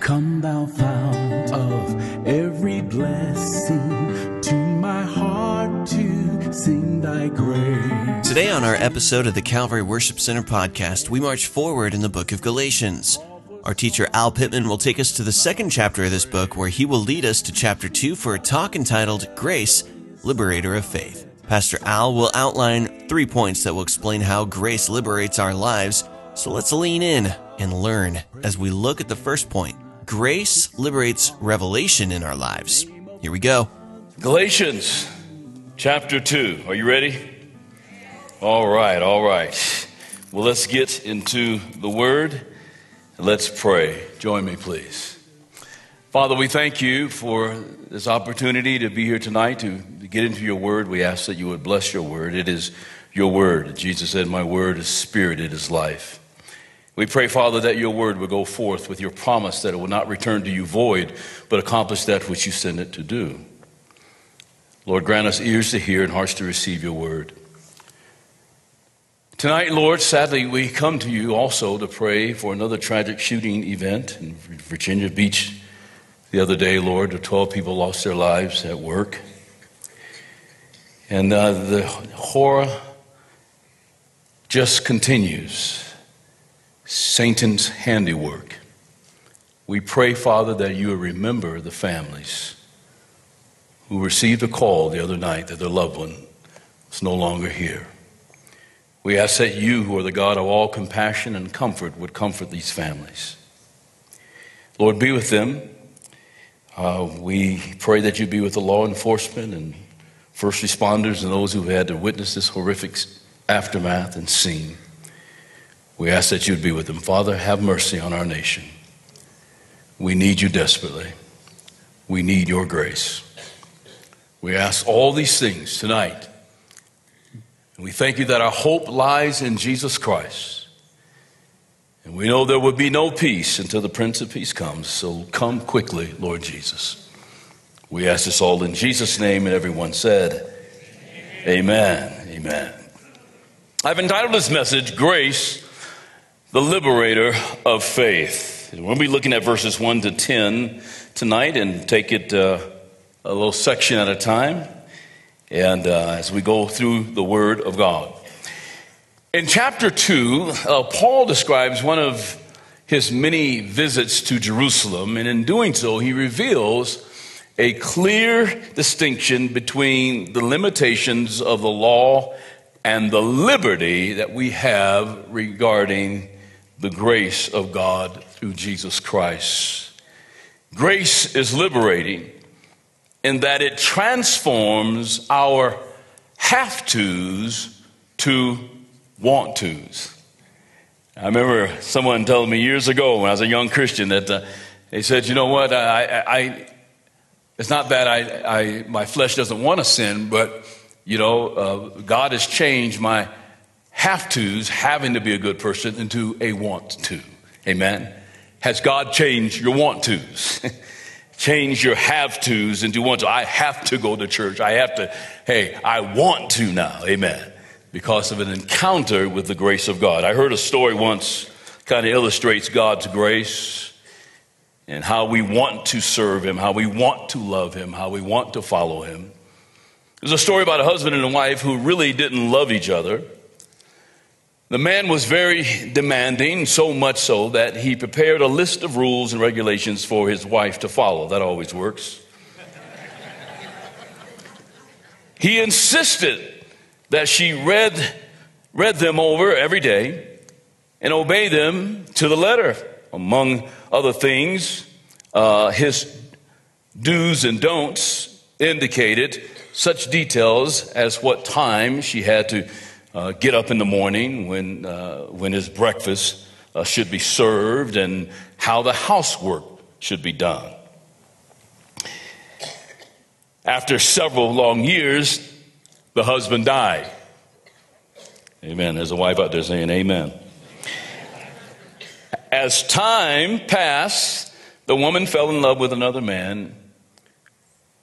Come, thou fount of every blessing, tune my heart to sing thy grace. Today, on our episode of the Calvary Worship Center podcast, we march forward in the book of Galatians. Our teacher Al Pittman will take us to the second chapter of this book, where he will lead us to chapter 2 for a talk entitled Grace, Liberator of Faith. Pastor Al will outline three points that will explain how grace liberates our lives. So let's lean in and learn as we look at the first point grace liberates revelation in our lives. Here we go. Galatians chapter 2. Are you ready? All right, all right. Well, let's get into the word. Let's pray. Join me, please. Father, we thank you for this opportunity to be here tonight to get into your word. We ask that you would bless your word. It is your word. Jesus said, My word is spirit, it is life. We pray, Father, that your word will go forth with your promise that it will not return to you void, but accomplish that which you send it to do. Lord, grant us ears to hear and hearts to receive your word. Tonight, Lord, sadly, we come to you also to pray for another tragic shooting event in Virginia Beach the other day, Lord. 12 people lost their lives at work. And uh, the horror just continues. Satan's handiwork. We pray, Father, that you remember the families who received a call the other night that their loved one is no longer here. We ask that you, who are the God of all compassion and comfort, would comfort these families. Lord, be with them. Uh, we pray that you be with the law enforcement and first responders and those who've had to witness this horrific aftermath and scene. We ask that you'd be with them. Father, have mercy on our nation. We need you desperately. We need your grace. We ask all these things tonight. And we thank you that our hope lies in Jesus Christ. And we know there will be no peace until the Prince of Peace comes. So come quickly, Lord Jesus. We ask this all in Jesus' name, and everyone said, Amen. Amen. Amen. I've entitled this message, Grace the liberator of faith. We'll be looking at verses 1 to 10 tonight and take it uh, a little section at a time and uh, as we go through the Word of God. In chapter 2, uh, Paul describes one of his many visits to Jerusalem, and in doing so, he reveals a clear distinction between the limitations of the law and the liberty that we have regarding the grace of God through Jesus Christ. Grace is liberating in that it transforms our have tos to want tos. I remember someone telling me years ago when I was a young Christian that uh, they said, you know what, I, I, I it's not that I, I, my flesh doesn't want to sin, but you know, uh, God has changed my have tos, having to be a good person, into a want to. Amen. Has God changed your want tos? Change your have tos into want to. I have to go to church. I have to, hey, I want to now. Amen. Because of an encounter with the grace of God. I heard a story once kind of illustrates God's grace and how we want to serve Him, how we want to love Him, how we want to follow Him. There's a story about a husband and a wife who really didn't love each other. The man was very demanding, so much so that he prepared a list of rules and regulations for his wife to follow. That always works. he insisted that she read, read them over every day and obey them to the letter. Among other things, uh, his do's and don'ts indicated such details as what time she had to uh, get up in the morning when, uh, when his breakfast uh, should be served and how the housework should be done. After several long years, the husband died. Amen. There's a wife out there saying amen. As time passed, the woman fell in love with another man,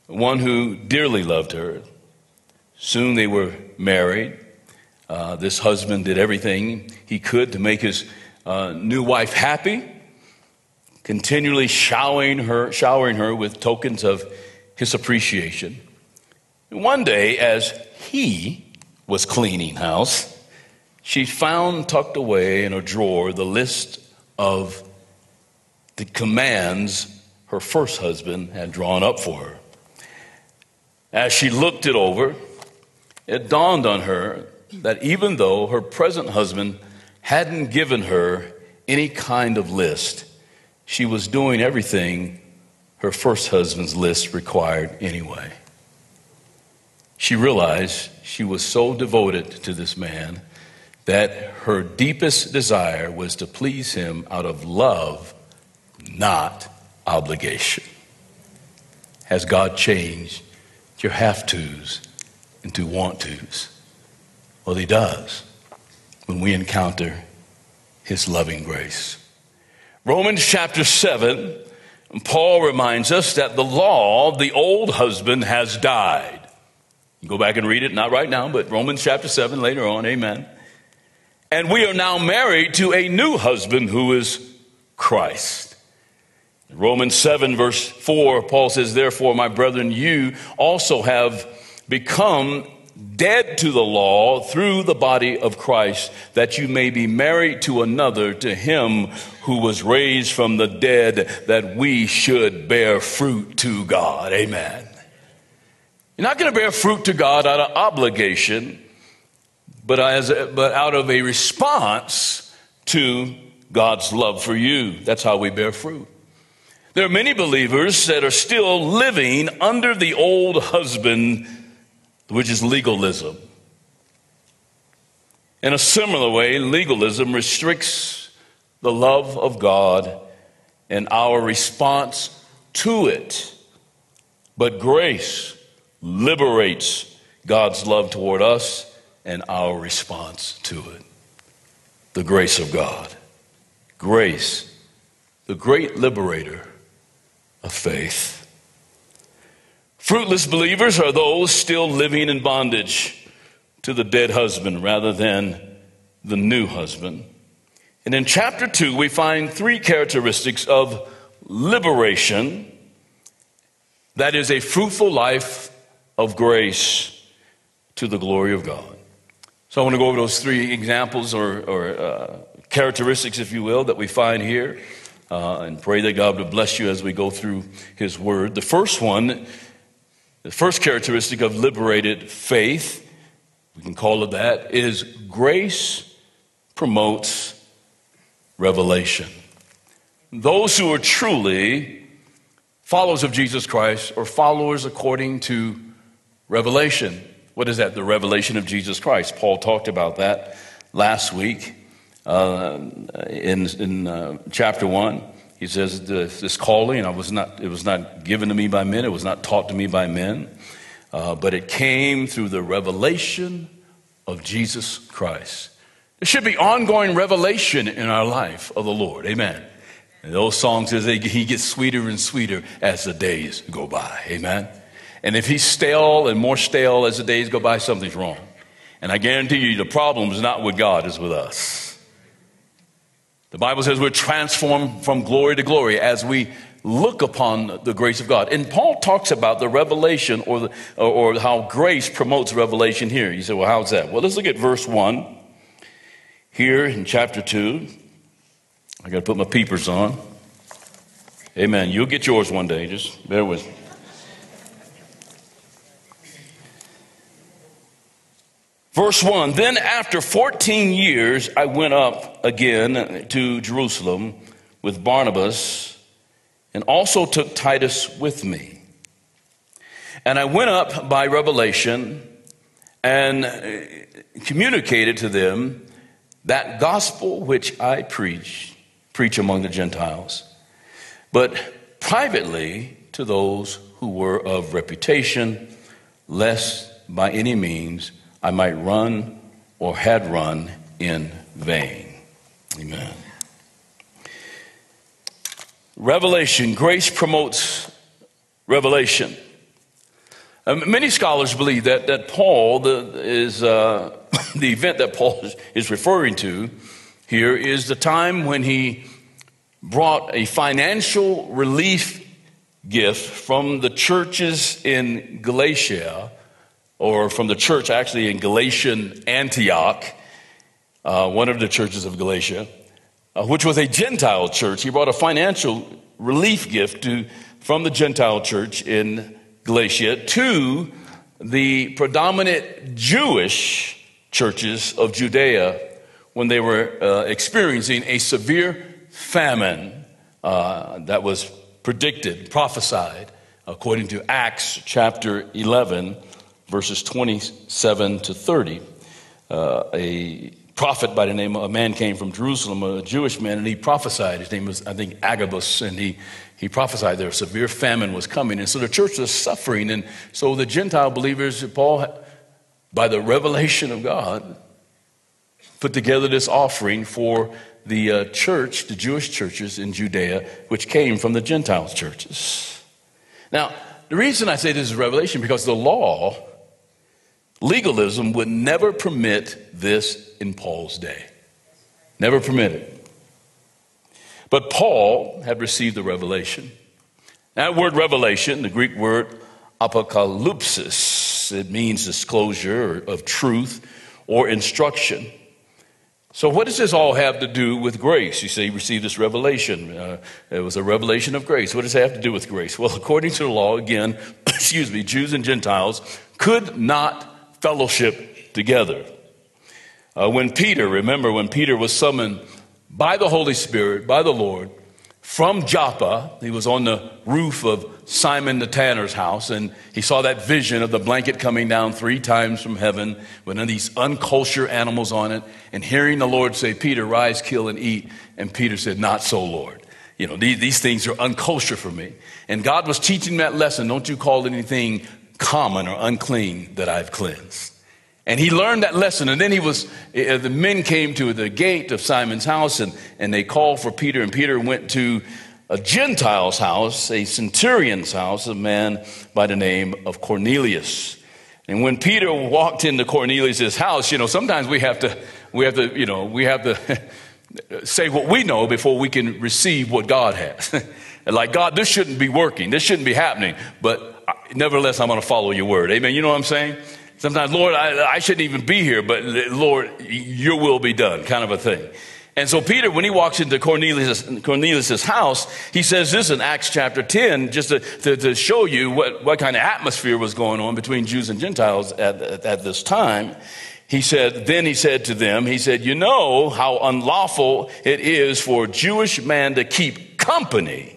one who dearly loved her. Soon they were married. Uh, this husband did everything he could to make his uh, new wife happy, continually showering her, showering her with tokens of his appreciation. One day, as he was cleaning house, she found tucked away in a drawer the list of the commands her first husband had drawn up for her. As she looked it over, it dawned on her that even though her present husband hadn't given her any kind of list, she was doing everything her first husband's list required anyway. She realized she was so devoted to this man that her deepest desire was to please him out of love, not obligation. Has God changed your have tos into want tos? Well, He does when we encounter His loving grace. Romans chapter 7, Paul reminds us that the law, the old husband, has died. Go back and read it, not right now, but Romans chapter 7 later on, amen. And we are now married to a new husband who is Christ. Romans 7, verse 4, Paul says, Therefore, my brethren, you also have become dead to the law through the body of Christ, that you may be married to another, to him who was raised from the dead, that we should bear fruit to God. Amen. You're not going to bear fruit to God out of obligation, but, as but out of a response to God's love for you. That's how we bear fruit. There are many believers that are still living under the old husband which is legalism. In a similar way, legalism restricts the love of God and our response to it. But grace liberates God's love toward us and our response to it. The grace of God. Grace, the great liberator of faith. Fruitless believers are those still living in bondage to the dead husband rather than the new husband. And in chapter 2, we find three characteristics of liberation that is a fruitful life of grace to the glory of God. So I want to go over those three examples or, or uh, characteristics, if you will, that we find here uh, and pray that God would bless you as we go through His Word. The first one the first characteristic of liberated faith, we can call it that, is grace promotes revelation. Those who are truly followers of Jesus Christ or followers according to revelation. What is that? The revelation of Jesus Christ. Paul talked about that last week uh, in, in uh, chapter 1. He says, This calling I was not, it was not given to me by men, it was not taught to me by men, uh, but it came through the revelation of Jesus Christ. There should be ongoing revelation in our life of the Lord. Amen. And those songs says he gets sweeter and sweeter as the days go by. Amen. And if he's stale and more stale as the days go by, something's wrong. And I guarantee you the problem is not with God, it's with us. The Bible says we're transformed from glory to glory as we look upon the grace of God. And Paul talks about the revelation or, the, or, how grace promotes revelation here. You say, well, how's that? Well, let's look at verse 1 here in chapter 2. I got to put my peepers on. Amen. You'll get yours one day. Just bear with me. Verse 1 Then after 14 years, I went up again to Jerusalem with Barnabas and also took Titus with me. And I went up by revelation and uh, communicated to them that gospel which I preach, preach among the Gentiles, but privately to those who were of reputation, lest by any means I might run or had run in vain. Amen. Revelation, grace promotes revelation. Um, many scholars believe that, that Paul the, is uh, the event that Paul is referring to here is the time when he brought a financial relief gift from the churches in Galatia, or from the church actually in Galatian Antioch, uh, one of the churches of Galatia, uh, which was a Gentile church. He brought a financial relief gift to, from the Gentile church in Galatia to the predominant Jewish churches of Judea when they were uh, experiencing a severe famine uh, that was predicted, prophesied, according to Acts chapter 11, verses 27 to 30. Uh, a prophet by the name of a man came from Jerusalem, a Jewish man, and he prophesied. His name was, I think, Agabus, and he, he prophesied there a severe famine was coming. And so the church was suffering. And so the Gentile believers, Paul, by the revelation of God, put together this offering for the uh, church, the Jewish churches in Judea, which came from the Gentile churches. Now, the reason I say this is revelation because the law, legalism, would never permit this in Paul's day. Never permitted. But Paul had received the revelation. That word revelation, the Greek word apocalypsis, it means disclosure of truth or instruction. So, what does this all have to do with grace? You say you received this revelation. Uh, it was a revelation of grace. What does it have to do with grace? Well, according to the law, again, excuse me, Jews and Gentiles could not fellowship together. Uh, when Peter, remember when Peter was summoned by the Holy Spirit, by the Lord, from Joppa, he was on the roof of Simon the tanner's house, and he saw that vision of the blanket coming down three times from heaven with these uncultured animals on it, and hearing the Lord say, Peter, rise, kill, and eat. And Peter said, Not so, Lord. You know, these, these things are uncultured for me. And God was teaching that lesson. Don't you call anything common or unclean that I've cleansed. And he learned that lesson. And then he was, uh, the men came to the gate of Simon's house and, and they called for Peter. And Peter went to a Gentile's house, a centurion's house, a man by the name of Cornelius. And when Peter walked into Cornelius' house, you know, sometimes we have to, we have to, you know, we have to say what we know before we can receive what God has. like, God, this shouldn't be working. This shouldn't be happening. But nevertheless, I'm going to follow your word. Amen. You know what I'm saying? Sometimes, Lord, I, I shouldn't even be here, but Lord, your will be done, kind of a thing. And so Peter, when he walks into Cornelius' Cornelius's house, he says this in Acts chapter 10, just to, to, to, show you what, what kind of atmosphere was going on between Jews and Gentiles at, at, at this time. He said, then he said to them, he said, you know how unlawful it is for a Jewish man to keep company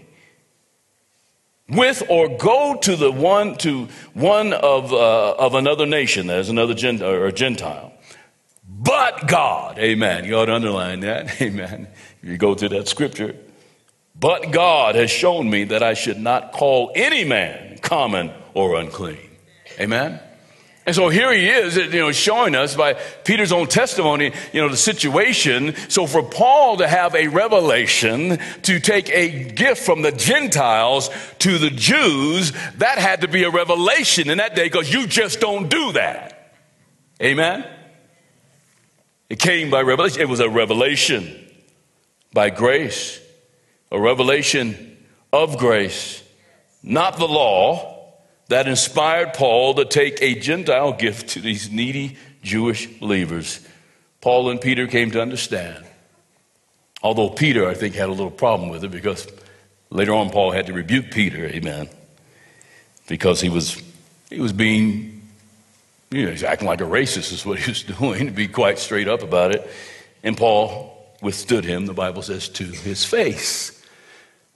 with or go to the one to one of uh, of another nation as another gent- or Gentile. But God, Amen. You ought to underline that, Amen. If you go to that scripture, but God has shown me that I should not call any man common or unclean. Amen. And so here he is, you know, showing us by Peter's own testimony, you know, the situation. So for Paul to have a revelation, to take a gift from the Gentiles to the Jews, that had to be a revelation in that day because you just don't do that. Amen? It came by revelation. It was a revelation by grace, a revelation of grace, not the law that inspired Paul to take a Gentile gift to these needy Jewish believers. Paul and Peter came to understand. Although Peter, I think, had a little problem with it because later on Paul had to rebuke Peter, amen, because he was, he was being, you know, he's acting like a racist, is what he was doing, to be quite straight up about it. And Paul withstood him, the Bible says, to his face.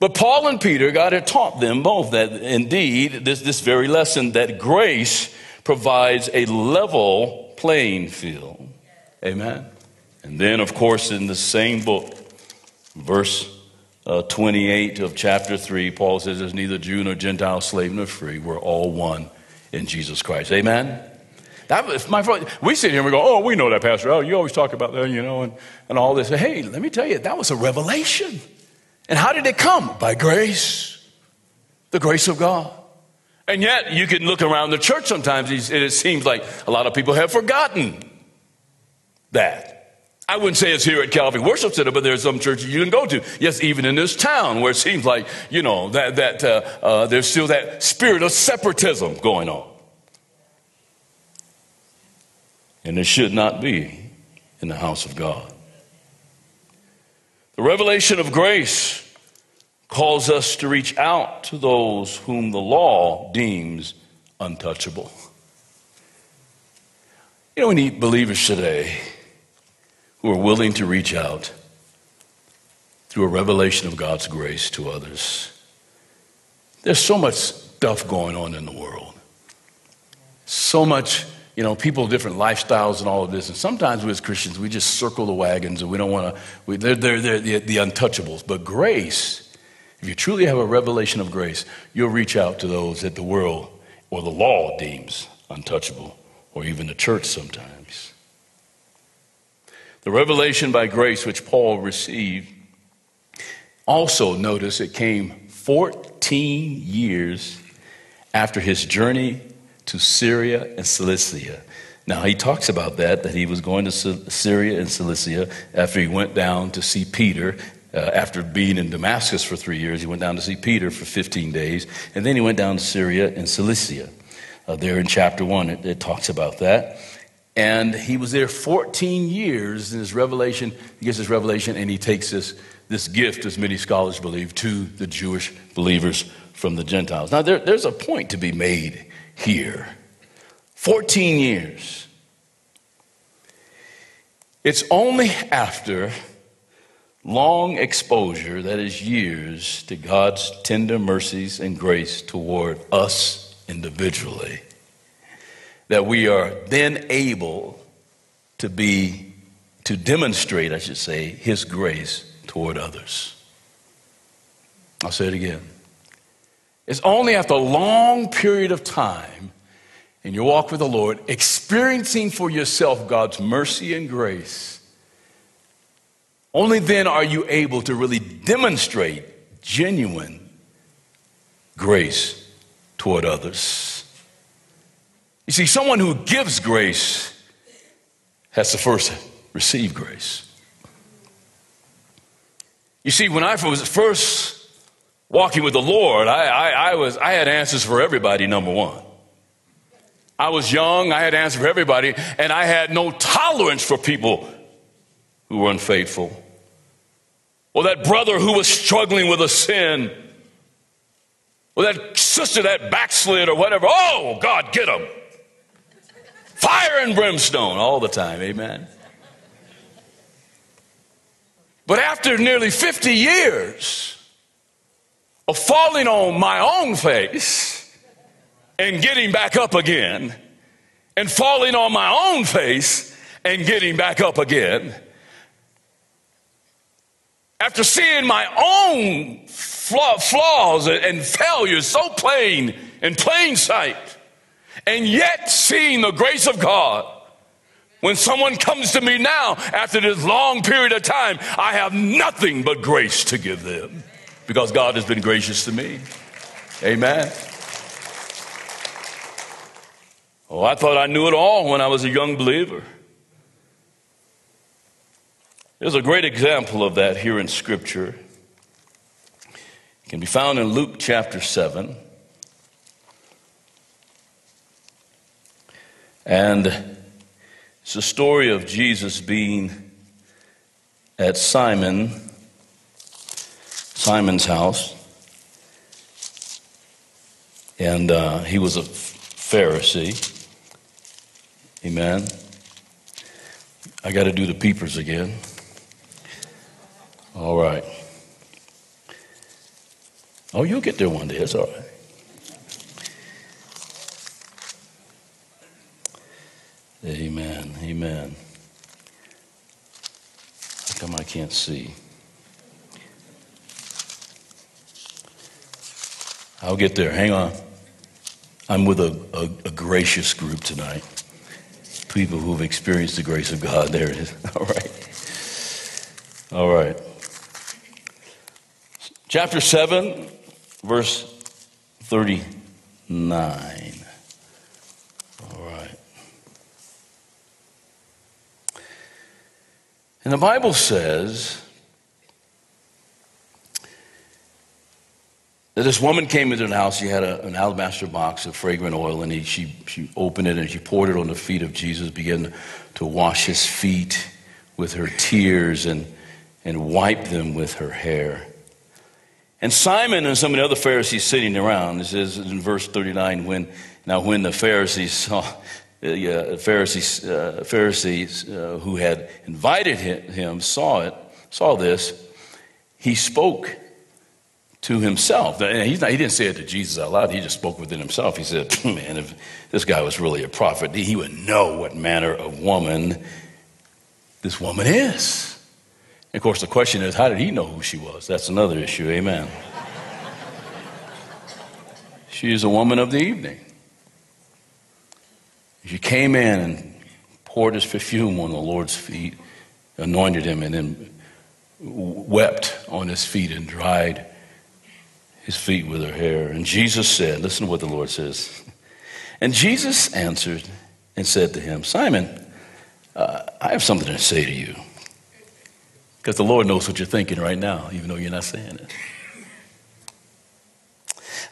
But Paul and Peter, God had taught them both that indeed, this, this very lesson, that grace provides a level playing field. Amen. And then, of course, in the same book, verse uh, 28 of chapter 3, Paul says, There's neither Jew nor Gentile, slave nor free. We're all one in Jesus Christ. Amen. That my we sit here and we go, oh, we know that, Pastor. Oh, you always talk about that, you know, and, and all this. Hey, let me tell you, that was a revelation. And how did it come? By grace. The grace of God. And yet, you can look around the church sometimes, and it seems like a lot of people have forgotten that. I wouldn't say it's here at Calvary Worship Center, but there's some churches you can go to. Yes, even in this town where it seems like, you know, that, that uh, uh, there's still that spirit of separatism going on. And it should not be in the house of God. The revelation of grace calls us to reach out to those whom the law deems untouchable. You know, we need believers today who are willing to reach out through a revelation of God's grace to others. There's so much stuff going on in the world. So much, you know, people, different lifestyles and all of this. And sometimes we as Christians, we just circle the wagons and we don't want to, they're, they're, they're the, the untouchables. But grace, if you truly have a revelation of grace, you'll reach out to those that the world or the law deems untouchable, or even the church sometimes. The revelation by grace which Paul received, also notice it came 14 years after his journey to Syria and Cilicia. Now, he talks about that, that he was going to Syria and Cilicia after he went down to see Peter. Uh, after being in Damascus for three years, he went down to see Peter for 15 days, and then he went down to Syria and Cilicia. Uh, there in chapter 1, it, it talks about that. And he was there 14 years in his revelation. He gets his revelation and he takes this, this gift, as many scholars believe, to the Jewish believers from the Gentiles. Now, there, there's a point to be made here 14 years. It's only after long exposure, that is, years, to God's tender mercies and grace toward us individually, that we are then able to be, to demonstrate, I should say, His grace toward others. I'll say it again. It's only after a long period of time in your walk with the Lord, experiencing for yourself God's mercy and grace, only then are you able to really demonstrate genuine grace toward others. You see, someone who gives grace has to first receive grace. You see, when I was first walking with the Lord, I, I, I, was, I had answers for everybody, number one. I was young, I had answers for everybody, and I had no tolerance for people who were unfaithful. Or that brother who was struggling with a sin. Or that sister that backslid or whatever. Oh, God, get them. Fire and brimstone all the time, amen. But after nearly 50 years, of falling on my own face and getting back up again, and falling on my own face and getting back up again. After seeing my own flaws and failures so plain in plain sight, and yet seeing the grace of God, when someone comes to me now after this long period of time, I have nothing but grace to give them because God has been gracious to me. Amen. Oh, I thought I knew it all when I was a young believer. There's a great example of that here in Scripture. It can be found in Luke chapter 7. And it's a story of Jesus being at Simon Simon's house. And uh, he was a Pharisee. Amen. I got to do the peepers again. All right. Oh, you'll get there one day. It's all right. Amen. Amen. How come I can't see? I'll get there. Hang on. I'm with a, a, a gracious group tonight. People who've experienced the grace of God. There it is. All right. All right. Chapter 7, verse 39. All right. And the Bible says that this woman came into the house. She had a, an alabaster box of fragrant oil, and he, she, she opened it and she poured it on the feet of Jesus, began to wash his feet with her tears and, and wipe them with her hair. And Simon and some of the other Pharisees sitting around, it says in verse 39, when now when the Pharisees saw uh, Pharisees, uh, Pharisees uh, who had invited him saw it, saw this, he spoke to himself. Not, he didn't say it to Jesus out loud, he just spoke within himself. He said, Man, if this guy was really a prophet, he would know what manner of woman this woman is. And of course, the question is, how did he know who she was? That's another issue, amen. she is a woman of the evening. She came in and poured his perfume on the Lord's feet, anointed him, and then wept on his feet and dried his feet with her hair. And Jesus said, Listen to what the Lord says. And Jesus answered and said to him, Simon, uh, I have something to say to you. Because the Lord knows what you're thinking right now, even though you're not saying it.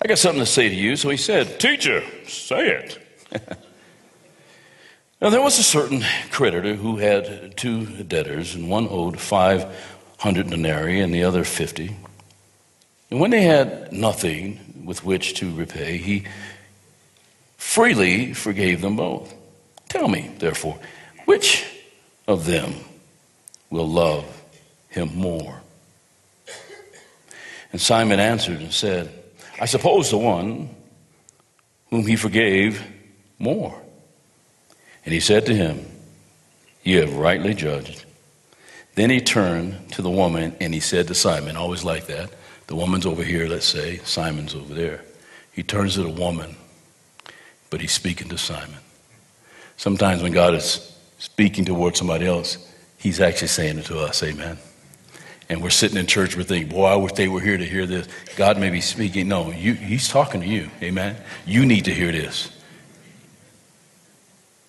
I got something to say to you. So he said, Teacher, say it. now there was a certain creditor who had two debtors, and one owed 500 denarii and the other 50. And when they had nothing with which to repay, he freely forgave them both. Tell me, therefore, which of them will love him more? And Simon answered and said, I suppose the one whom he forgave more. And he said to him, You have rightly judged. Then he turned to the woman and he said to Simon, always like that. The woman's over here, let's say, Simon's over there. He turns to the woman, but he's speaking to Simon. Sometimes when God is speaking towards somebody else, he's actually saying it to us, amen. And we're sitting in church, we're thinking, boy, I wish they were here to hear this. God may be speaking. No, you, he's talking to you, amen. You need to hear this.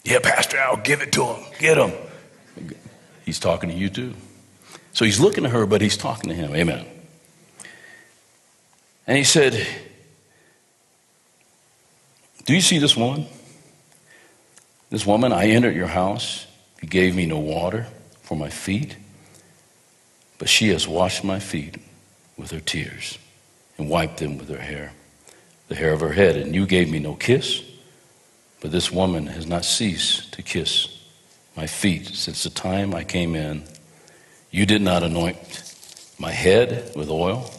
Yeah, Pastor Al, give it to him. Get him. He's talking to you too. So he's looking at her, but he's talking to him, amen. And he said, Do you see this woman? This woman, I entered your house. You gave me no water for my feet, but she has washed my feet with her tears and wiped them with her hair, the hair of her head. And you gave me no kiss, but this woman has not ceased to kiss my feet since the time I came in. You did not anoint my head with oil,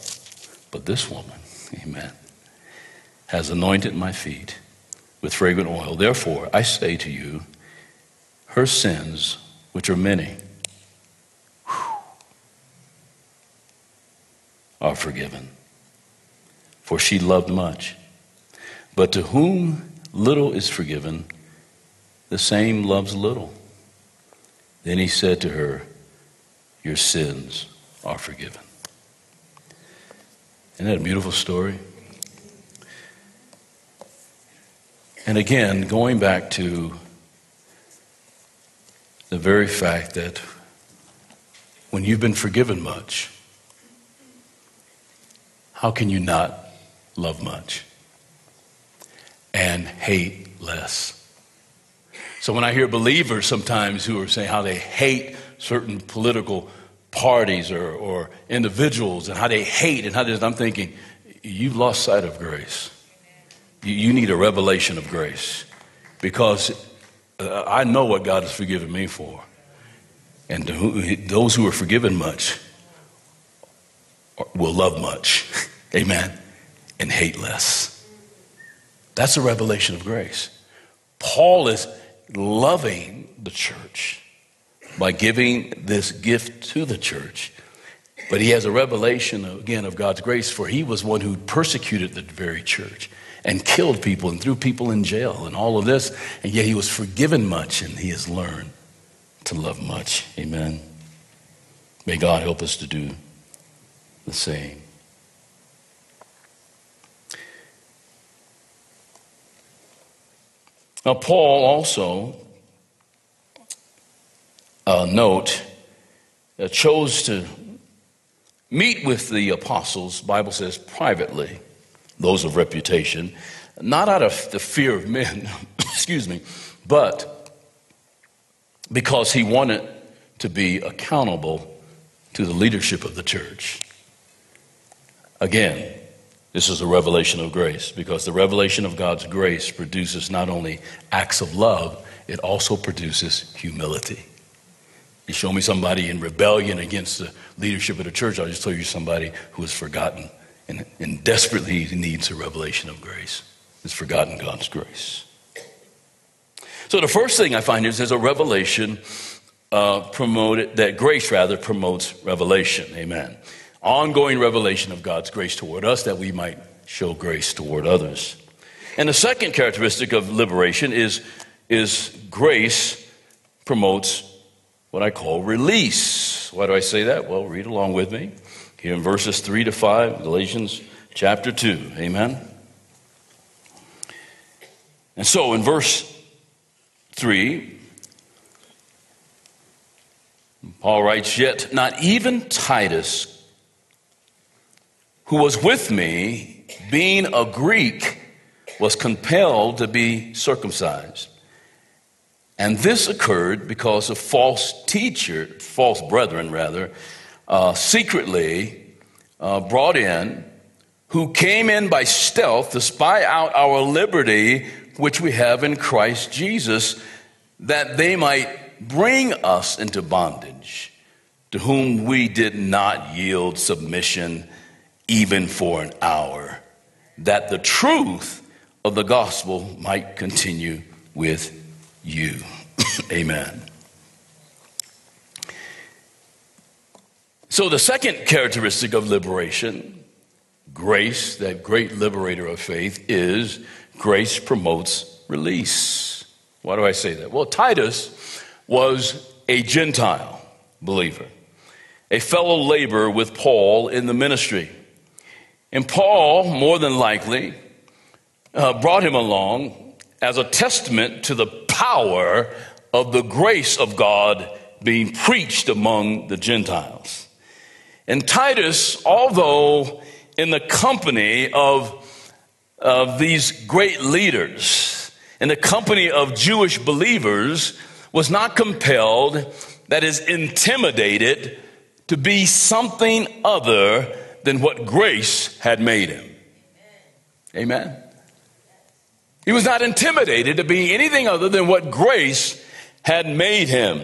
but this woman, amen, has anointed my feet with fragrant oil. Therefore, I say to you, her sins, which are many, are forgiven. For she loved much. But to whom little is forgiven, the same loves little. Then he said to her, Your sins are forgiven. Isn't that a beautiful story? And again, going back to the very fact that when you've been forgiven much, how can you not love much and hate less? So when I hear believers sometimes who are saying how they hate certain political parties or, or individuals and how they hate and how this, I'm thinking, you've lost sight of grace. You, you need a revelation of grace because uh, I know what God has forgiven me for. And who, those who are forgiven much will love much. Amen. And hate less. That's a revelation of grace. Paul is loving the church by giving this gift to the church. But he has a revelation, again, of God's grace, for he was one who persecuted the very church and killed people and threw people in jail and all of this. And yet he was forgiven much and he has learned to love much. Amen. May God help us to do the same. Now, Paul also uh, note uh, chose to meet with the apostles, Bible says, privately, those of reputation, not out of the fear of men, excuse me, but because he wanted to be accountable to the leadership of the church. Again, this is a revelation of grace because the revelation of God's grace produces not only acts of love, it also produces humility. You show me somebody in rebellion against the leadership of the church, I'll just tell you somebody who is forgotten and, and desperately needs a revelation of grace, has forgotten God's grace. So the first thing I find is there's a revelation uh, promoted, that grace rather promotes revelation. Amen. Ongoing revelation of God's grace toward us that we might show grace toward others. And the second characteristic of liberation is, is grace promotes what I call release. Why do I say that? Well, read along with me. Here in verses 3 to 5, Galatians chapter 2. Amen. And so in verse 3, Paul writes, Yet not even Titus, who was with me, being a Greek, was compelled to be circumcised. And this occurred because a false teacher, false brethren rather, uh, secretly uh, brought in, who came in by stealth to spy out our liberty, which we have in Christ Jesus, that they might bring us into bondage, to whom we did not yield submission even for an hour, that the truth of the gospel might continue with you. Amen. So, the second characteristic of liberation, grace, that great liberator of faith, is grace promotes release. Why do I say that? Well, Titus was a Gentile believer, a fellow laborer with Paul in the ministry. And Paul, more than likely, uh, brought him along as a testament to the power of the grace of God being preached among the Gentiles. And Titus, although in the company of, of these great leaders, in the company of Jewish believers, was not compelled, that is, intimidated to be something other than what grace had made him. Amen. He was not intimidated to be anything other than what grace had made him,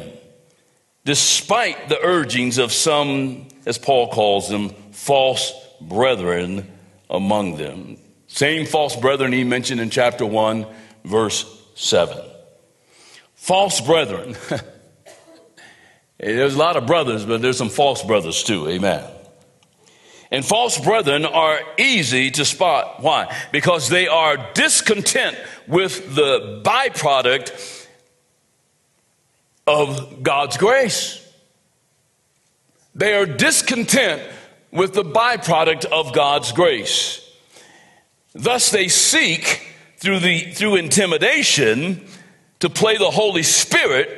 despite the urgings of some, as Paul calls them, false brethren among them. Same false brethren he mentioned in chapter 1, verse 7. False brethren. there's a lot of brothers, but there's some false brothers too. Amen. And false brethren are easy to spot. Why? Because they are discontent with the byproduct of God's grace. They are discontent with the byproduct of God's grace. Thus, they seek through, the, through intimidation to play the Holy Spirit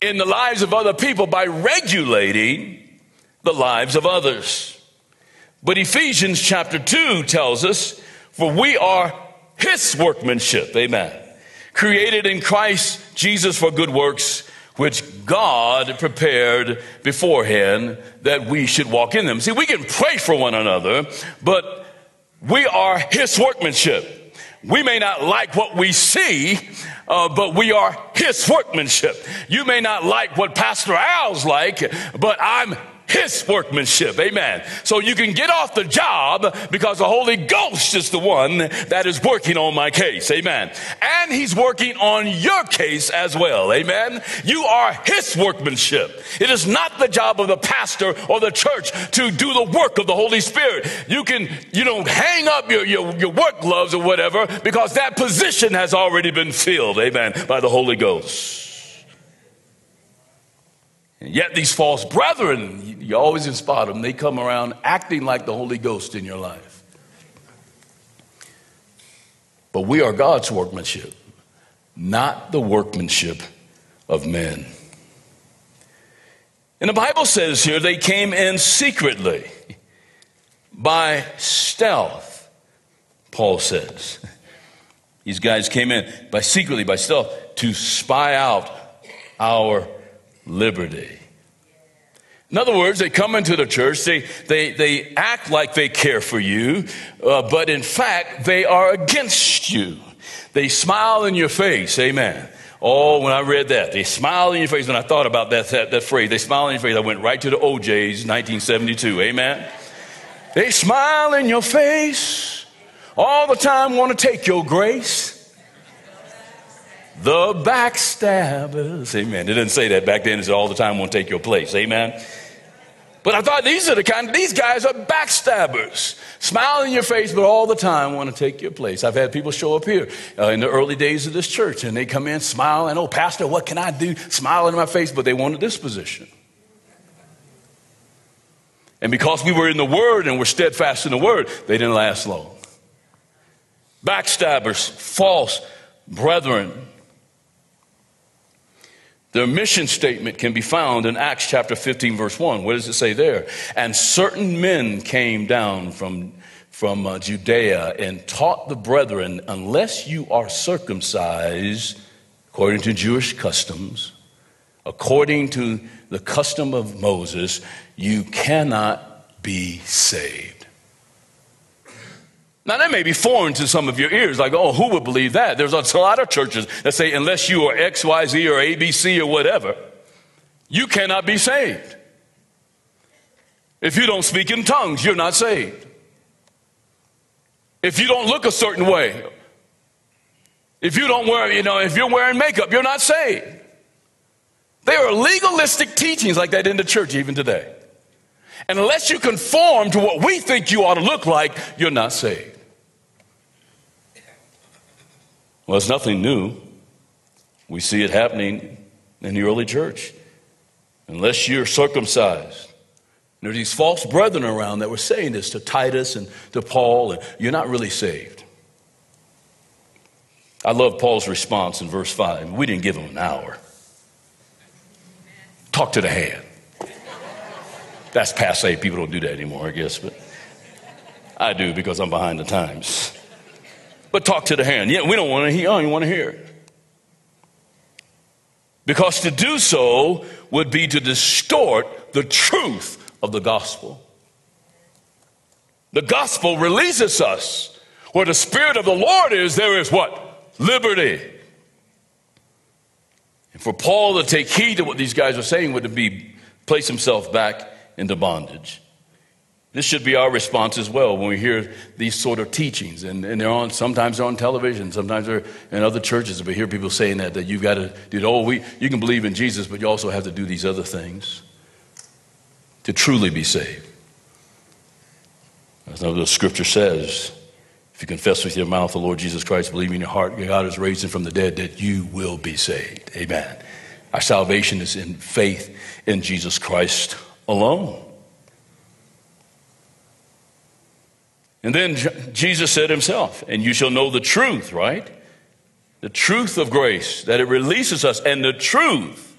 in the lives of other people by regulating the lives of others. But Ephesians chapter 2 tells us, For we are his workmanship. Amen created in Christ Jesus for good works, which God prepared beforehand that we should walk in them. See, we can pray for one another, but we are His workmanship. We may not like what we see, uh, but we are His workmanship. You may not like what Pastor Al's like, but I'm his workmanship. Amen. So you can get off the job because the Holy Ghost is the one that is working on my case. Amen. And he's working on your case as well. Amen. You are his workmanship. It is not the job of the pastor or the church to do the work of the Holy Spirit. You can, you know, hang up your, your, your work gloves or whatever because that position has already been filled. Amen. By the Holy Ghost. And yet, these false brethren, you always spot them, they come around acting like the Holy Ghost in your life. But we are God's workmanship, not the workmanship of men. And the Bible says here they came in secretly by stealth, Paul says. These guys came in by secretly, by stealth, to spy out our liberty. In other words, they come into the church, they, they, they act like they care for you, uh, but in fact, they are against you. They smile in your face, amen. Oh, when I read that, they smile in your face. When I thought about that, that, that phrase, they smile in your face, I went right to the O'Jays, 1972, amen. They smile in your face all the time, want to take your grace. The backstabbers, amen. They didn't say that back then. It said all the time, want to take your place, amen. But I thought these are the kind, these guys are backstabbers. Smile in your face, but all the time want to take your place. I've had people show up here uh, in the early days of this church and they come in smiling, oh, Pastor, what can I do? Smiling in my face, but they wanted this position. And because we were in the Word and were steadfast in the Word, they didn't last long. Backstabbers, false brethren, their mission statement can be found in Acts chapter 15, verse 1. What does it say there? And certain men came down from, from uh, Judea and taught the brethren, unless you are circumcised according to Jewish customs, according to the custom of Moses, you cannot be saved. Now, that may be foreign to some of your ears, like, oh, who would believe that? There's a lot of churches that say, unless you are XYZ or ABC or whatever, you cannot be saved. If you don't speak in tongues, you're not saved. If you don't look a certain way, if you don't wear, you know, if you're wearing makeup, you're not saved. There are legalistic teachings like that in the church even today. And unless you conform to what we think you ought to look like, you're not saved. Well, it's nothing new. We see it happening in the early church. Unless you're circumcised, there are these false brethren around that were saying this to Titus and to Paul, and you're not really saved. I love Paul's response in verse 5. We didn't give him an hour. Talk to the hand. That's passe. People don't do that anymore, I guess, but I do because I'm behind the times but talk to the hand. Yeah, we don't want to hear, oh, you want to hear. Because to do so would be to distort the truth of the gospel. The gospel releases us. Where the Spirit of the Lord is, there is what? Liberty. And for Paul to take heed to what these guys are saying would be place himself back into bondage. This should be our response as well when we hear these sort of teachings. And, and they're on, sometimes they're on television, sometimes they're in other churches. We hear people saying that, that you've got to do, oh, we, you can believe in Jesus, but you also have to do these other things to truly be saved. As the scripture says, if you confess with your mouth the Lord Jesus Christ, believe in your heart God raised him from the dead, that you will be saved. Amen. Our salvation is in faith in Jesus Christ alone. And then Jesus said himself, and you shall know the truth, right? The truth of grace, that it releases us, and the truth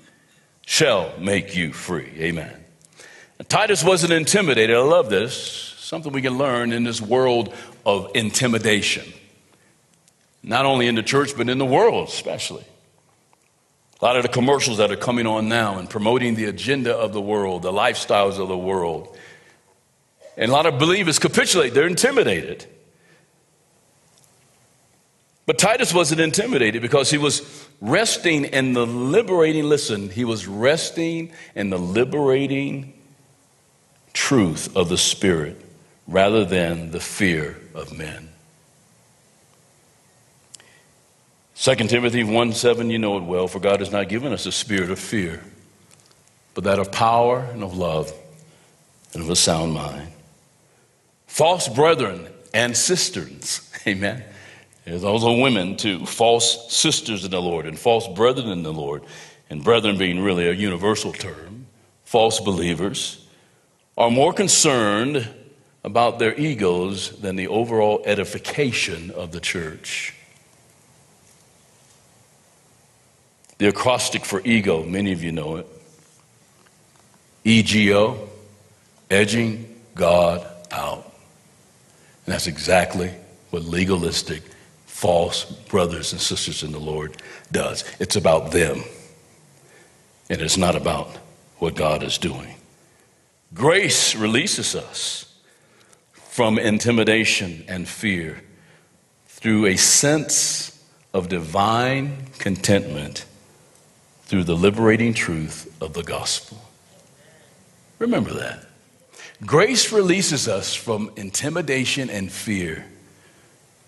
shall make you free. Amen. Titus wasn't intimidated. I love this. Something we can learn in this world of intimidation. Not only in the church, but in the world, especially. A lot of the commercials that are coming on now and promoting the agenda of the world, the lifestyles of the world, and a lot of believers capitulate, they're intimidated. But Titus wasn't intimidated because he was resting in the liberating, listen, he was resting in the liberating truth of the Spirit rather than the fear of men. 2 Timothy 1 7, you know it well, for God has not given us a spirit of fear, but that of power and of love and of a sound mind false brethren and sisters. Amen. There's also women too, false sisters in the Lord and false brethren in the Lord, and brethren being really a universal term. False believers are more concerned about their egos than the overall edification of the church. The acrostic for ego, many of you know it. EGO, edging God out. And that's exactly what legalistic, false brothers and sisters in the Lord does. It's about them, and it's not about what God is doing. Grace releases us from intimidation and fear through a sense of divine contentment through the liberating truth of the gospel. Remember that. Grace releases us from intimidation and fear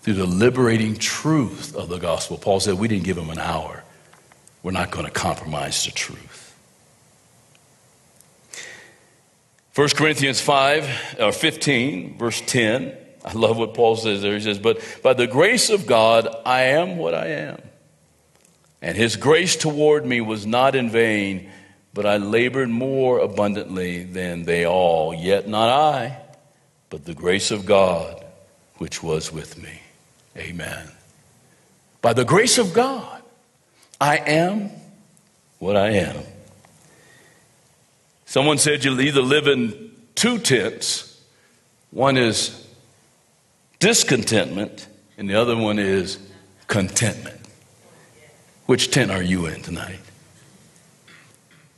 through the liberating truth of the gospel. Paul said, We didn't give him an hour. We're not going to compromise the truth. 1 Corinthians 5 or 15, verse 10. I love what Paul says there. He says, But by the grace of God, I am what I am. And his grace toward me was not in vain, but I labored more abundantly than they all. Yet not I, but the grace of God which was with me. Amen. By the grace of God, I am what I am. Someone said you'll either live in two tents. One is discontentment, and the other one is contentment. Which tent are you in tonight?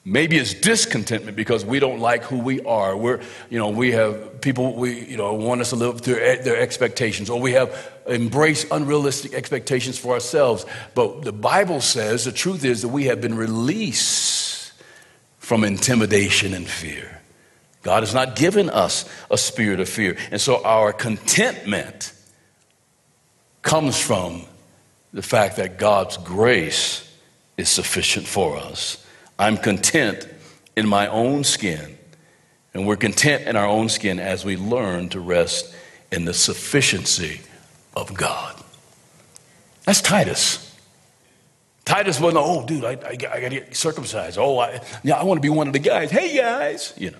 Maybe it's discontentment because we don't like who we are. We're, you know, we have people we, you know, want us to live through their expectations, or we have embraced unrealistic expectations for ourselves. But the Bible says the truth is that we have been released from intimidation and fear. God has not given us a spirit of fear. And so our contentment comes from the fact that God's grace is sufficient for us. I'm content in my own skin. And we're content in our own skin as we learn to rest in the sufficiency of God. That's Titus. Titus wasn't, oh, dude, I, I, I got to get circumcised. Oh, I, yeah, I want to be one of the guys. Hey, guys, you know.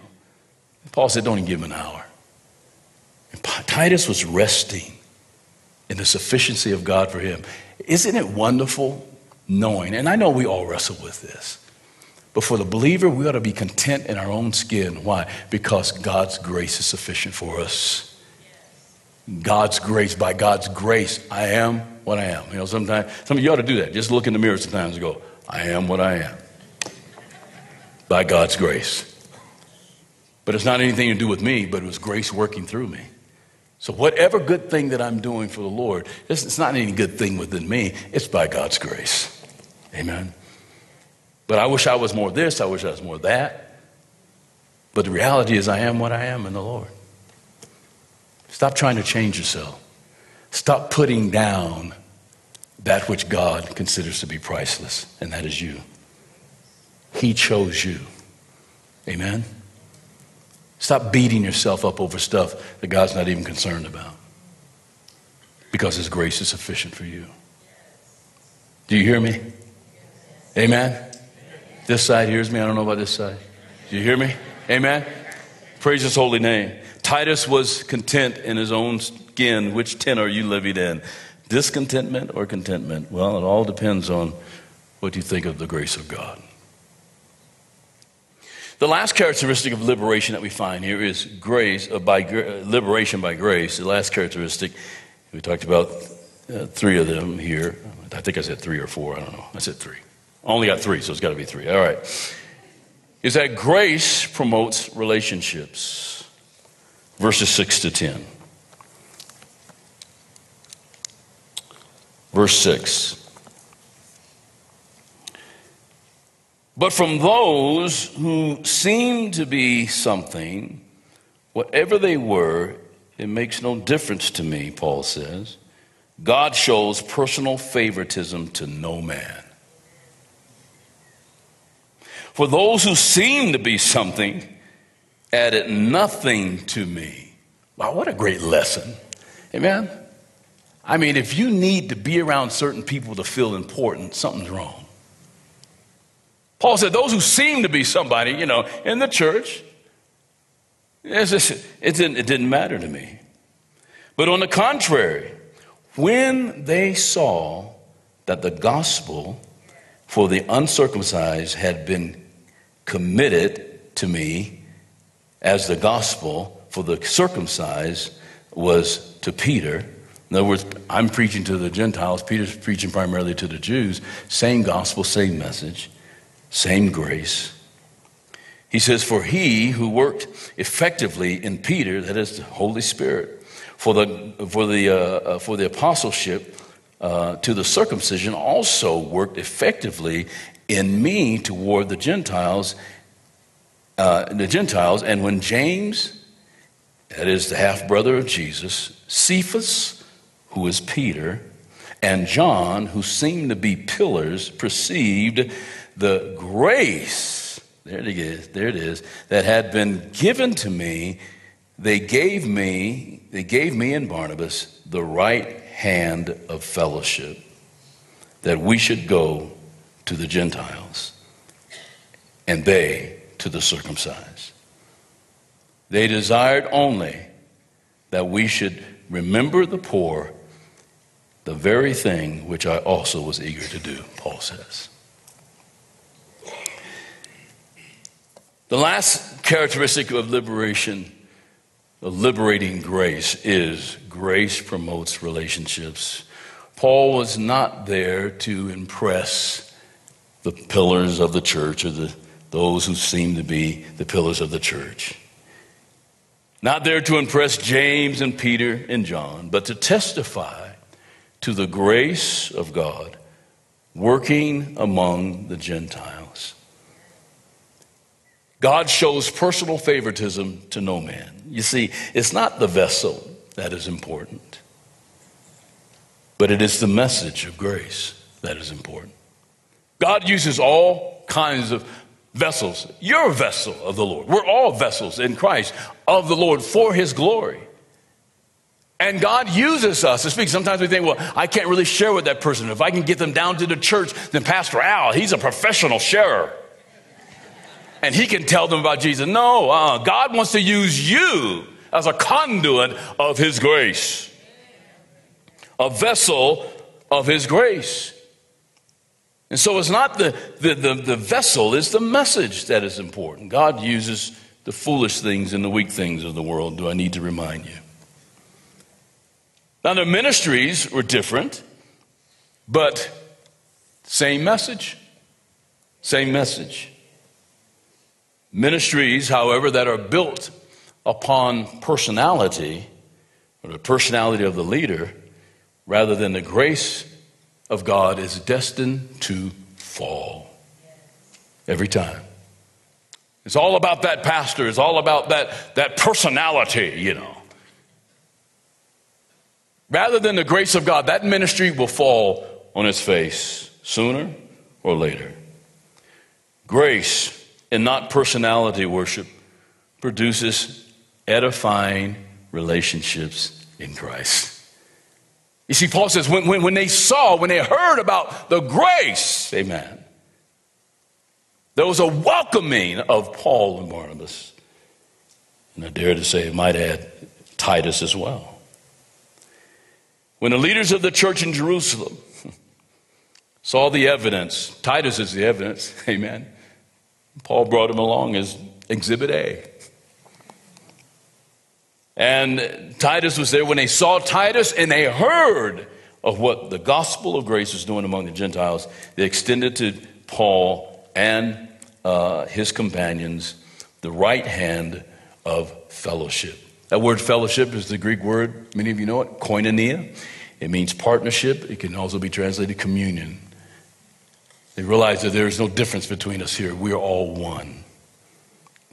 Paul said, don't even give him an hour. And Titus was resting in the sufficiency of God for him. Isn't it wonderful knowing, and I know we all wrestle with this, but for the believer, we ought to be content in our own skin. Why? Because God's grace is sufficient for us. God's grace, by God's grace, I am what I am. You know, sometimes, some of you ought to do that. Just look in the mirror sometimes and go, I am what I am. By God's grace. But it's not anything to do with me, but it was grace working through me. So, whatever good thing that I'm doing for the Lord, it's not any good thing within me, it's by God's grace. Amen. But I wish I was more this, I wish I was more that. But the reality is, I am what I am in the Lord. Stop trying to change yourself. Stop putting down that which God considers to be priceless, and that is you. He chose you. Amen? Stop beating yourself up over stuff that God's not even concerned about because His grace is sufficient for you. Do you hear me? Amen? This side hears me. I don't know about this side. Do you hear me? Amen. Praise his holy name. Titus was content in his own skin. Which tent are you living in? Discontentment or contentment? Well, it all depends on what you think of the grace of God. The last characteristic of liberation that we find here is grace, uh, by uh, liberation by grace. The last characteristic, we talked about uh, three of them here. I think I said three or four. I don't know. I said three. Only got three, so it's got to be three. All right. Is that grace promotes relationships. Verses 6 to 10. Verse 6. But from those who seem to be something, whatever they were, it makes no difference to me, Paul says. God shows personal favoritism to no man. For those who seem to be something added nothing to me. Wow, what a great lesson. Amen. I mean, if you need to be around certain people to feel important, something's wrong. Paul said, Those who seem to be somebody, you know, in the church, just, it, didn't, it didn't matter to me. But on the contrary, when they saw that the gospel for the uncircumcised had been committed to me as the gospel for the circumcised was to Peter. In other words, I'm preaching to the Gentiles, Peter's preaching primarily to the Jews. Same gospel, same message, same grace. He says, For he who worked effectively in Peter, that is the Holy Spirit, for the, for the, uh, uh, for the apostleship uh, to the circumcision, also worked effectively in me toward the Gentiles, uh, the Gentiles. And when James, that is the half brother of Jesus, Cephas, who is Peter, and John, who seemed to be pillars, perceived the grace, there it is, there it is, that had been given to me, they gave me, they gave me and Barnabas the right hand of fellowship, that we should go to the Gentiles and they to the circumcised. They desired only that we should remember the poor, the very thing which I also was eager to do, Paul says. The last characteristic of liberation, of liberating grace, is grace promotes relationships. Paul was not there to impress the pillars of the church or the, those who seem to be the pillars of the church. Not there to impress James and Peter and John, but to testify to the grace of God working among the Gentiles. God shows personal favoritism to no man. You see, it's not the vessel that is important, but it is the message of grace that is important. God uses all kinds of vessels. You're a vessel of the Lord. We're all vessels in Christ of the Lord for his glory. And God uses us to speak. Sometimes we think, well, I can't really share with that person. If I can get them down to the church, then Pastor Al, he's a professional sharer. And he can tell them about Jesus. No, uh, God wants to use you as a conduit of his grace, a vessel of his grace. And so it's not the, the, the, the, vessel, it's the message that is important. God uses the foolish things and the weak things of the world. Do I need to remind you? Now, the ministries were different, but same message. Same message. Ministries, however, that are built upon personality, or the personality of the leader, rather than the grace of God is destined to fall. Every time. It's all about that pastor. It's all about that, that personality, you know. Rather than the grace of God, that ministry will fall on its face sooner or later. Grace and not personality worship produces edifying relationships in Christ. You see, Paul says, when, when, when they saw, when they heard about the grace, amen, there was a welcoming of Paul and Barnabas. And I dare to say, might add Titus as well. When the leaders of the church in Jerusalem saw the evidence, Titus is the evidence, amen. Paul brought him along as exhibit A. And Titus was there when they saw Titus and they heard of what the gospel of grace was doing among the Gentiles. They extended to Paul and uh, his companions the right hand of fellowship. That word fellowship is the Greek word, many of you know it, koinonia. It means partnership. It can also be translated communion. They realize that there is no difference between us here. We are all one.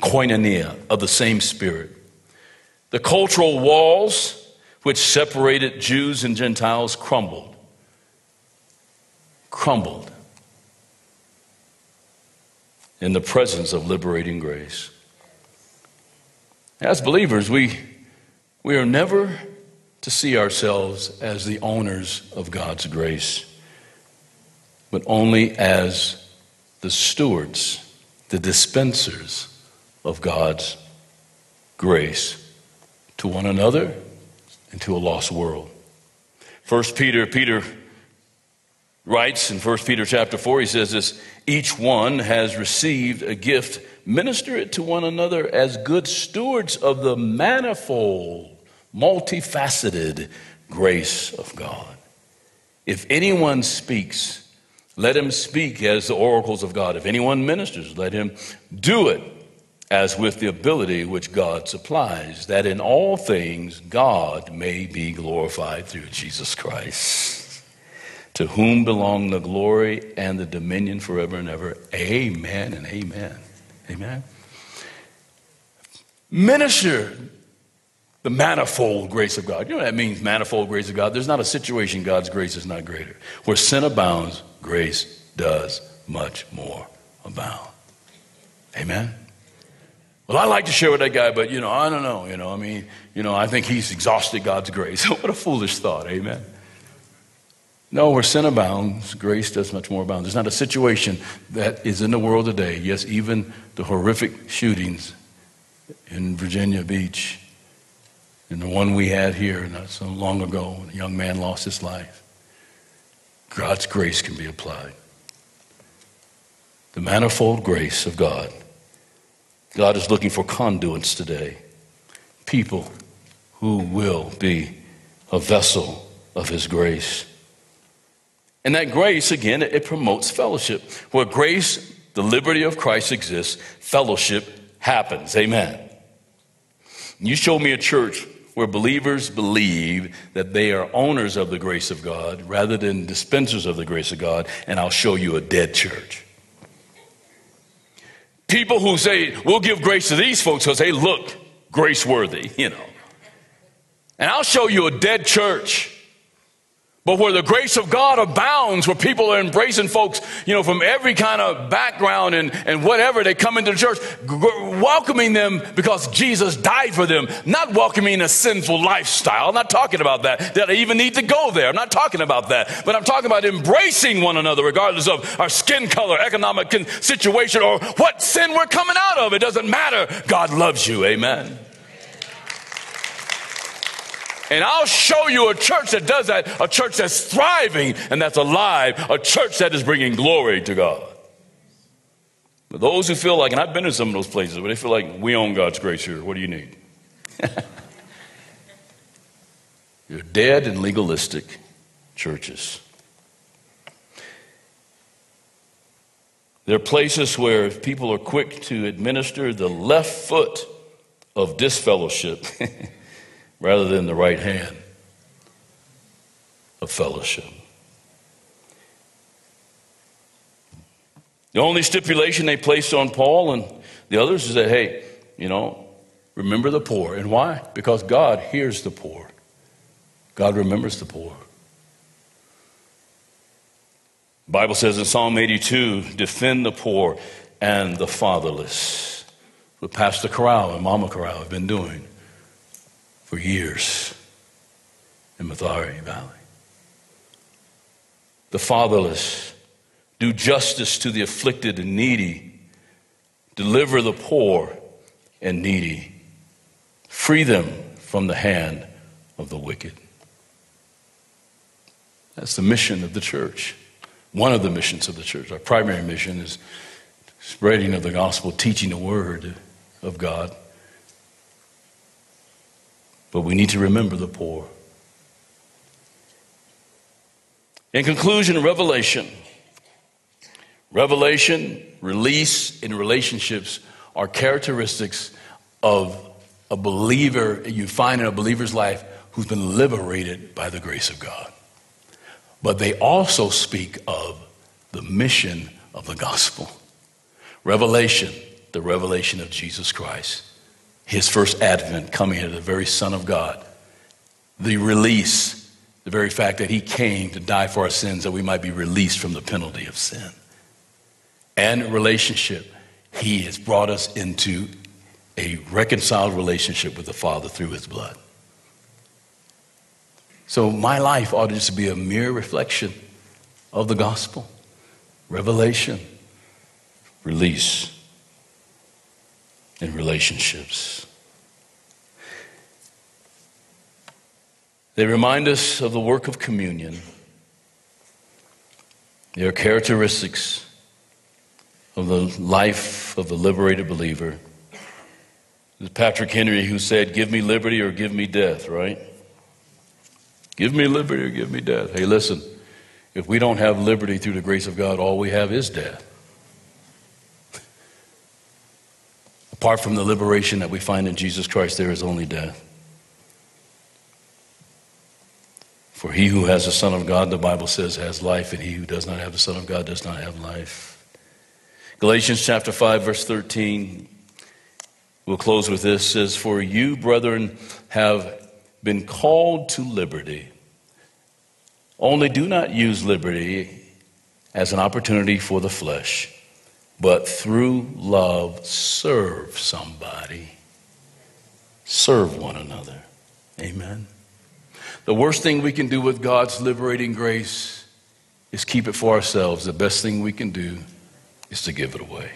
Koinonia of the same spirit. The cultural walls which separated Jews and Gentiles crumbled. Crumbled in the presence of liberating grace. As believers, we, we are never to see ourselves as the owners of God's grace, but only as the stewards, the dispensers of God's grace to one another and to a lost world. First Peter, Peter writes in 1 Peter chapter 4, he says this each one has received a gift. Minister it to one another as good stewards of the manifold, multifaceted grace of God. If anyone speaks, let him speak as the oracles of God. If anyone ministers, let him do it as with the ability which God supplies, that in all things God may be glorified through Jesus Christ, to whom belong the glory and the dominion forever and ever. Amen and amen. Amen. Minister the manifold grace of God. You know what that means, manifold grace of God? There's not a situation God's grace is not greater. Where sin abounds, grace does much more abound. Amen? Well, I like to share with that guy, but you know, I don't know. You know, I mean, you know, I think he's exhausted God's grace. what a foolish thought. Amen. No, where sin abounds, grace does much more abound. There's not a situation that is in the world today. Yes, even the horrific shootings in Virginia Beach and the one we had here not so long ago when a young man lost his life. God's grace can be applied. The manifold grace of God. God is looking for conduits today, people who will be a vessel of His grace. And that grace, again, it promotes fellowship. Where grace, the liberty of Christ exists, fellowship happens. Amen. You show me a church where believers believe that they are owners of the grace of God rather than dispensers of the grace of God, and I'll show you a dead church. People who say, we'll give grace to these folks because they look grace worthy, you know. And I'll show you a dead church but where the grace of God abounds, where people are embracing folks, you know, from every kind of background and, and whatever, they come into the church, welcoming them because Jesus died for them, not welcoming a sinful lifestyle. I'm not talking about that. That I even need to go there. I'm not talking about that. But I'm talking about embracing one another, regardless of our skin color, economic situation, or what sin we're coming out of. It doesn't matter. God loves you. Amen. And I'll show you a church that does that, a church that's thriving and that's alive, a church that is bringing glory to God. But those who feel like, and I've been in some of those places where they feel like we own God's grace here, what do you need? You're dead and legalistic churches. There are places where people are quick to administer the left foot of disfellowship rather than the right hand of fellowship. The only stipulation they placed on Paul and the others is that, hey, you know, remember the poor. And why? Because God hears the poor, God remembers the poor. The Bible says in Psalm 82 defend the poor and the fatherless. What Pastor Corral and Mama Corral have been doing for years in Mathare Valley. The fatherless, do justice to the afflicted and needy, deliver the poor and needy, free them from the hand of the wicked. That's the mission of the church. One of the missions of the church. Our primary mission is spreading of the gospel, teaching the word of God. But we need to remember the poor. In conclusion, revelation. Revelation, release, and relationships are characteristics of a believer you find in a believer's life who's been liberated by the grace of God. But they also speak of the mission of the gospel. Revelation, the revelation of Jesus Christ his first advent coming as the very Son of God, the release, the very fact that he came to die for our sins that we might be released from the penalty of sin. And relationship, he has brought us into a reconciled relationship with the Father through his blood. So my life ought to just be a mere reflection of the gospel, revelation, release in relationships. They remind us of the work of communion. There are characteristics of the life of the liberated believer. It's Patrick Henry who said, Give me liberty or give me death, right? Give me liberty or give me death. Hey, listen, if we don't have liberty through the grace of God, all we have is death. Apart from the liberation that we find in Jesus Christ, there is only death. For he who has the Son of God, the Bible says, has life, and he who does not have the Son of God does not have life. Galatians chapter 5, verse 13, we'll close with this says, For you, brethren, have been called to liberty. Only do not use liberty as an opportunity for the flesh, but through love serve somebody. Serve one another. Amen. The worst thing we can do with God's liberating grace is keep it for ourselves. The best thing we can do is to give it away.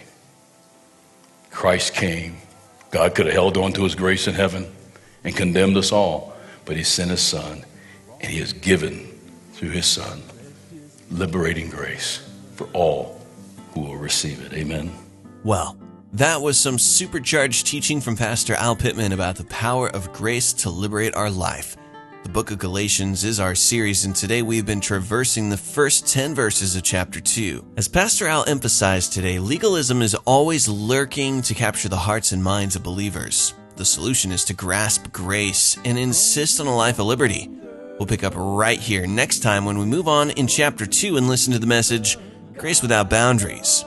Christ came. God could have held on to his grace in heaven and condemned us all, but he sent his son, and he has given through his son liberating grace for all will receive it. Amen. Well, that was some supercharged teaching from Pastor Al Pittman about the power of grace to liberate our life. The book of Galatians is our series, and today we've been traversing the first 10 verses of chapter 2. As Pastor Al emphasized today, legalism is always lurking to capture the hearts and minds of believers. The solution is to grasp grace and insist on a life of liberty. We'll pick up right here next time when we move on in chapter 2 and listen to the message Grace Without Boundaries.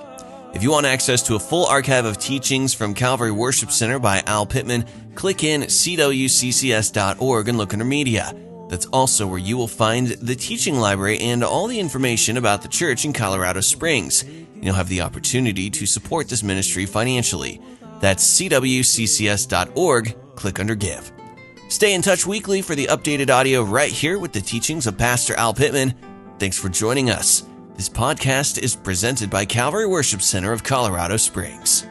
If you want access to a full archive of teachings from Calvary Worship Center by Al Pittman, click in cwccs.org and look under media. That's also where you will find the teaching library and all the information about the church in Colorado Springs. You'll have the opportunity to support this ministry financially. That's cwccs.org. Click under Give. Stay in touch weekly for the updated audio right here with the teachings of Pastor Al Pittman. Thanks for joining us. This podcast is presented by Calvary Worship Center of Colorado Springs.